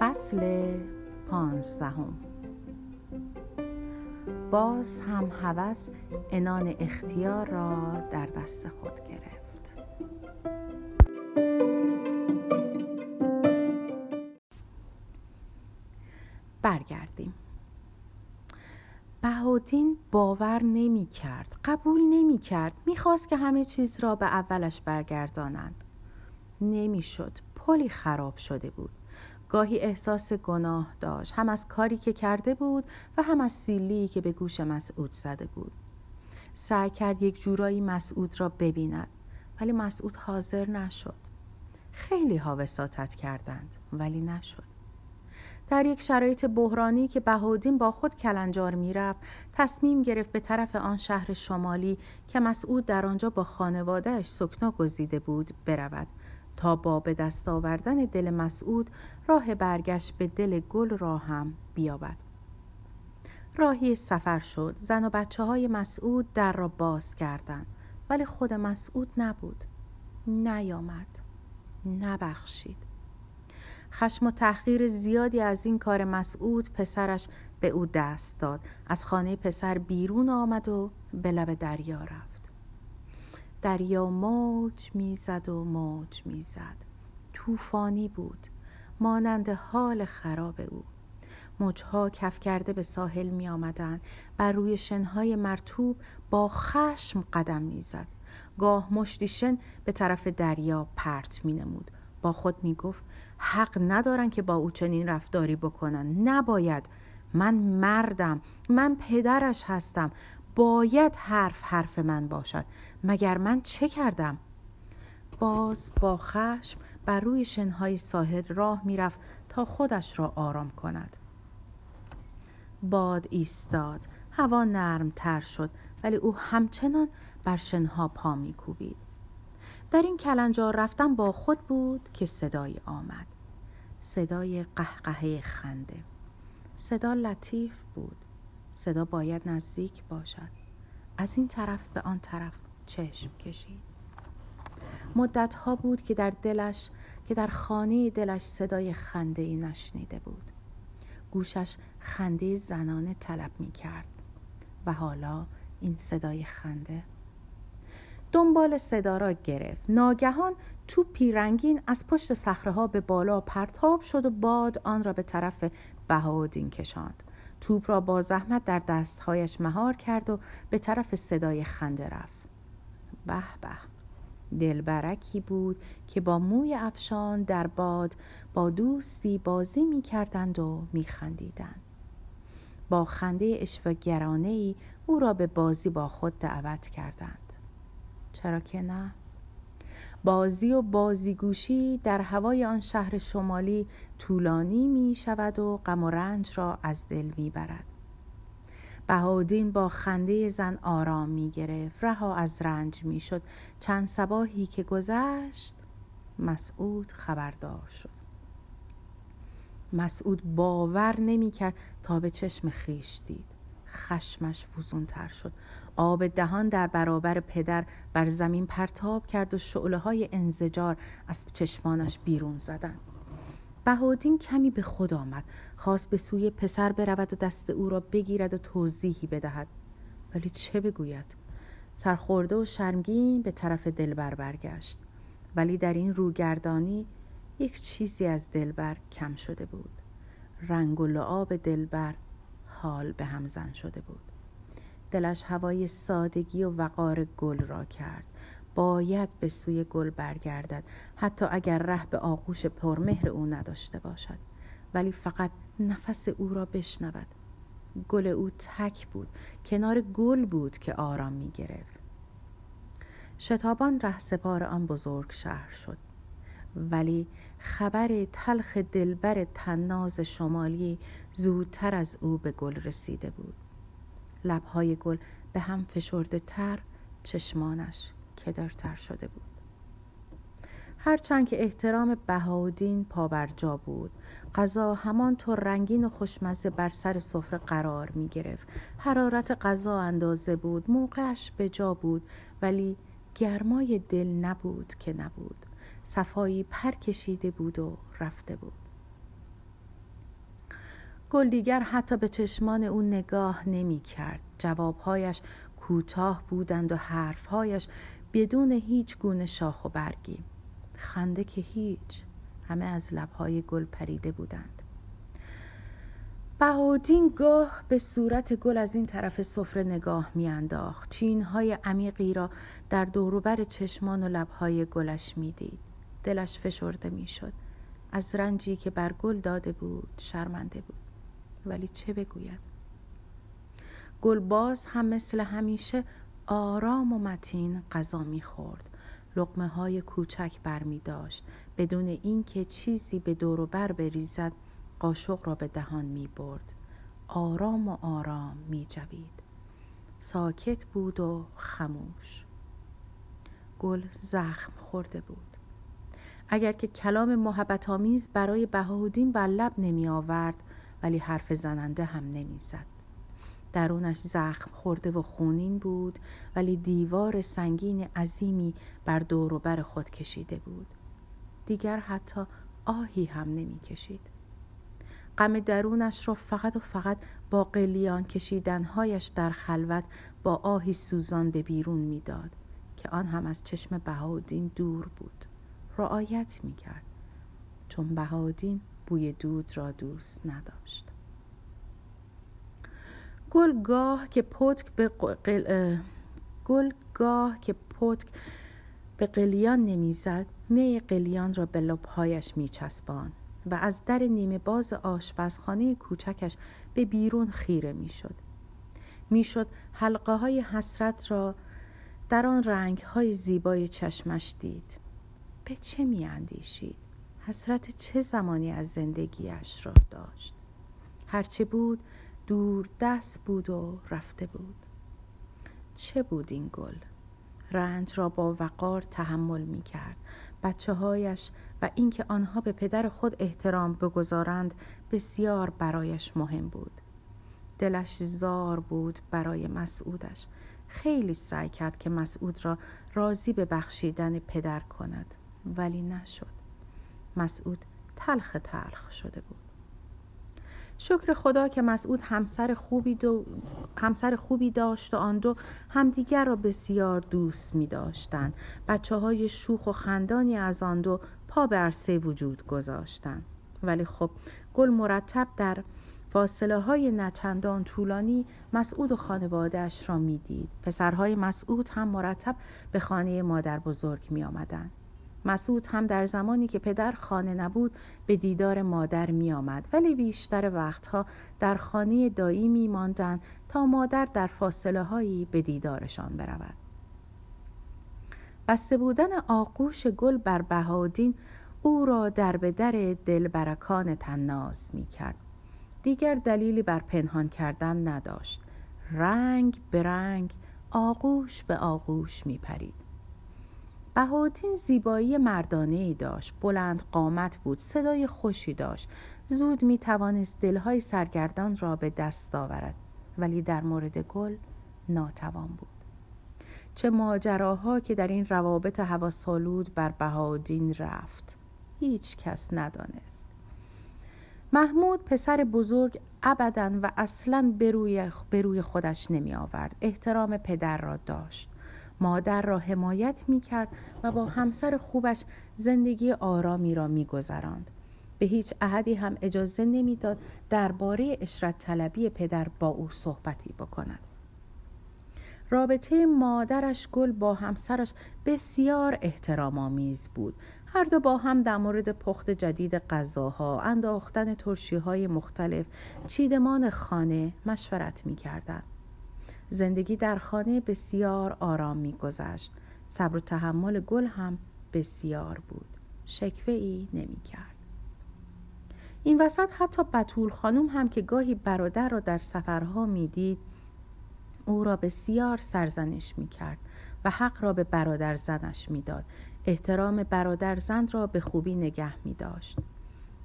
فصل پانزدهم. باز هم هوس انان اختیار را در دست خود گرفت. برگردیم. بهادین باور نمی کرد قبول نمی کرد می خواست که همه چیز را به اولش برگردانند. نمی شد پلی خراب شده بود. گاهی احساس گناه داشت هم از کاری که کرده بود و هم از سیلی که به گوش مسعود زده بود. سعی کرد یک جورایی مسعود را ببیند ولی مسعود حاضر نشد. خیلی ها وساطت کردند ولی نشد. در یک شرایط بحرانی که بهودین با خود کلنجار می‌رفت تصمیم گرفت به طرف آن شهر شمالی که مسعود در آنجا با خانوادهش سکنا گزیده بود برود. تا با به دست آوردن دل مسعود راه برگشت به دل گل را هم بیابد. راهی سفر شد. زن و بچه های مسعود در را باز کردند. ولی خود مسعود نبود. نیامد. نبخشید. خشم و تحقیر زیادی از این کار مسعود پسرش به او دست داد. از خانه پسر بیرون آمد و به لب دریا رفت. دریا موج می‌زد و موج می‌زد. طوفانی بود مانند حال خراب او. موجها کف کرده به ساحل می آمدن بر روی شنهای مرتوب با خشم قدم می‌زد. گاه مشتی شن به طرف دریا پرت می نمود با خود می گفت حق ندارن که با او چنین رفتاری بکنن. نباید. من مردم. من پدرش هستم. باید حرف حرف من باشد. مگر من چه کردم؟ باز با خشم بر روی شنهای ساحل راه می‌رفت تا خودش را آرام کند. باد ایستاد. هوا نرم تر شد. ولی او همچنان بر شنها پا میکوبید. در این کلنجار رفتن با خود بود که صدای آمد. صدای قهقهه خنده. صدا لطیف بود. صدا باید نزدیک باشد. از این طرف به آن طرف چشم کشید. مدت ها بود که در دلش که در خانه دلش صدای خنده ای نشنیده بود. گوشش خنده زنانه طلب می کرد و حالا این صدای خنده دنبال صدا را گرفت. ناگهان توپی رنگین از پشت صخره به بالا پرتاب شد و باد آن را به طرف بهادین کشاند. توپ را با زحمت در دستهایش مهار کرد و به طرف صدای خنده رفت. به به دلبرکی بود که با موی افشان در باد با دوستی بازی می کردند و می خندیدند. با خنده اشوگرانه ای او را به بازی با خود دعوت کردند. چرا که نه؟ بازی و بازیگوشی در هوای آن شهر شمالی طولانی می شود و غم و رنج را از دل می برد. بهادین با خنده زن آرام می گرفت رها از رنج می شد چند سباهی که گذشت مسعود خبردار شد. مسعود باور نمی کرد تا به چشم خیش دید. خشمش فزونتر شد. آب دهان در برابر پدر بر زمین پرتاب کرد و شعله های انزجار از چشمانش بیرون زدند. بهادین کمی به خود آمد خواست به سوی پسر برود و دست او را بگیرد و توضیحی بدهد. ولی چه بگوید؟ سرخورده و شرمگین به طرف دلبر برگشت. ولی در این روگردانی یک چیزی از دلبر کم شده بود. رنگ و لعاب دلبر حال به هم زن شده بود. دلش هوای سادگی و وقار گل را کرد. باید به سوی گل برگردد حتی اگر ره به آغوش پرمهر او نداشته باشد. ولی فقط نفس او را بشنود. گل او تک بود کنار گل بود که آرام می گرفت. شتابان ره سپار آن بزرگ شهر شد. ولی خبر تلخ دلبر تناز شمالی زودتر از او به گل رسیده بود. لبهای گل به هم فشرده تر چشمانش کدرتر شده بود. هرچند که احترام بهاودین پابرجا بود غذا همانطور رنگین و خوشمزه بر سر سفره قرار می گرفت. حرارت غذا اندازه بود موقعش به جا بود ولی گرمای دل نبود که نبود. صفایی پر کشیده بود و رفته بود. گل دیگر حتی به چشمان او نگاه نمی کرد. جوابهایش کوتاه بودند و حرفهایش بدون هیچ گونه شاخ و برگی. خنده که هیچ همه از لبهای گل پریده بودند. بهادین گاه به صورت گل از این طرف سفره نگاه میانداخت چینهای عمیقی را در دوروبر چشمان و لبهای گلش می‌دید دلش فشرده می‌شد از رنجی که بر گل داده بود شرمنده بود. ولی چه بگوید گل باز هم مثل همیشه آرام و متین غذا می‌خورد. لقمه های کوچک بر می داشت بدون اینکه چیزی به دور و بر بریزد قاشق را به دهان می برد آرام و آرام می جوید ساکت بود و خموش. گل زخم خورده بود. اگر که کلام محبت آمیز برای بهاودین بر لب نمی آورد ولی حرف زننده هم نمی زد. درونش زخم خورده و خونین بود ولی دیوار سنگین عظیمی بر دور و بر خود کشیده بود. دیگر حتی آهی هم نمی کشید غم درونش را فقط و فقط با قلیان کشیدنهایش در خلوت با آهی سوزان به بیرون می‌داد که آن هم از چشم بهادین دور بود. رعایت می کرد چون بهادین بوی دود را دوست نداشت. گل گاه که پتک به قل... گل گاه که پتک به قلیان نمی‌زد می قلیان را به لبهایش میچسبان و از در نیمه باز آشپزخانه کوچکش به بیرون خیره می‌شد. می‌شد حلقه های حسرت را در آن رنگ های زیبای چشمش دید. به چه میاندیشید؟ حسرت چه زمانی از زندگیش را داشت؟ هرچه بود دور دست بود و رفته بود. چه بود این گل؟ رنج را با وقار تحمل می کرد بچه هایش و اینکه آنها به پدر خود احترام بگذارند بسیار برایش مهم بود. دلش زار بود برای مسعودش. خیلی سعی کرد که مسعود را راضی به بخشیدن پدر کند ولی نشد. مسعود تلخ تلخ شده بود شکر خدا که مسعود همسر خوبی, دو همسر خوبی داشت و آن دو همدیگر را بسیار دوست می داشتن. بچه های شوخ و خندانی از آن دو پا به عرصه وجود گذاشتند. ولی خب گل مرتب در فاصله های نچندان طولانی مسعود و خانوادهش را می‌دید. پسرهای مسعود هم مرتب به خانه مادر بزرگ می آمدن. مسعود هم در زمانی که پدر خانه نبود به دیدار مادر می آمد ولی بیشتر وقتها در خانه دایی می ماندن تا مادر در فاصله هایی به دیدارشان برود. بسته بودن آغوش گل بر بهادین او را در به در دلبرکان تناز می کرد. دیگر دلیلی بر پنهان کردن نداشت. رنگ به رنگ آغوش به آغوش می پرید. بهادین زیبایی مردانه ای داشت. بلند قامت بود صدای خوشی داشت. زود می توانست دلهای سرگردان را به دست آورد ولی در مورد گل ناتوان بود. چه ماجراها که در این روابط هواسالود بر بهادین رفت. هیچ کس ندانست. محمود پسر بزرگ ابدا و اصلا به روی خودش نمی آورد احترام پدر را داشت. مادر را حمایت می کرد و با همسر خوبش زندگی آرامی را می گذراند. به هیچ احدی هم اجازه نمی‌داد درباره اشرت طلبی پدر با او صحبتی بکند. رابطه مادرش گل با همسرش بسیار احترام آمیز بود. هر دو با هم در مورد پخت جدید غذاها، انداختن ترشی های مختلف، چیدمان خانه مشورت می کردن. زندگی در خانه بسیار آرام می گذشت. صبر و تحمل گل هم بسیار بود. شکوه ای نمی کرد. این وسط حتی بطول خانم هم که گاهی برادر را در سفرها می‌دید او را بسیار سرزنش می کرد و حق را به برادر زنش می‌داد. احترام برادر زن را به خوبی نگه می داشت.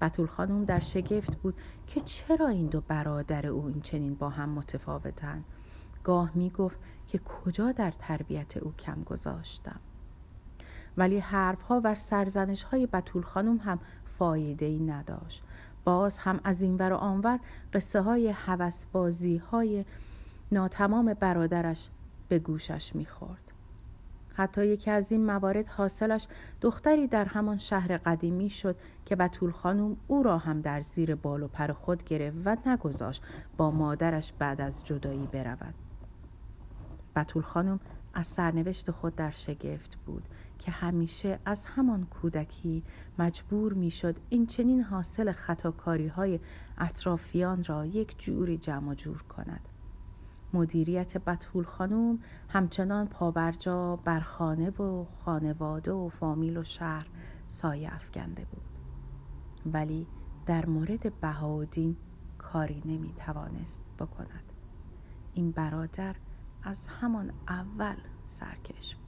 بطول خانم در شگفت بود که چرا این دو برادر او این چنین با هم متفاوتند گاه می گفت که کجا در تربیت او کم گذاشتم. ولی حرفها و سرزنش های بطول خانم هم فایده ای نداشت. باز هم از این ور و آنور قصه های بازی های ناتمام برادرش به گوشش می‌خورد. حتی یکی از این موارد حاصلش دختری در همان شهر قدیمی شد که بطول خانم او را هم در زیر بال و پر خود گرفت و نگذاشت با مادرش بعد از جدایی برود. بطول خانم از سرنوشت خود در شگفت بود که همیشه از همان کودکی مجبور می‌شد این چنین حاصل خطاکاری های اطرافیان را یک جوری جمع جور کند. مدیریت بطول خانوم همچنان پابرجا بر خانه و خانواده و فامیل و شهر سایه افکنده بود. ولی در مورد بهاودین کاری نمی توانست بکند. این برادر از همان اول سرکش. بود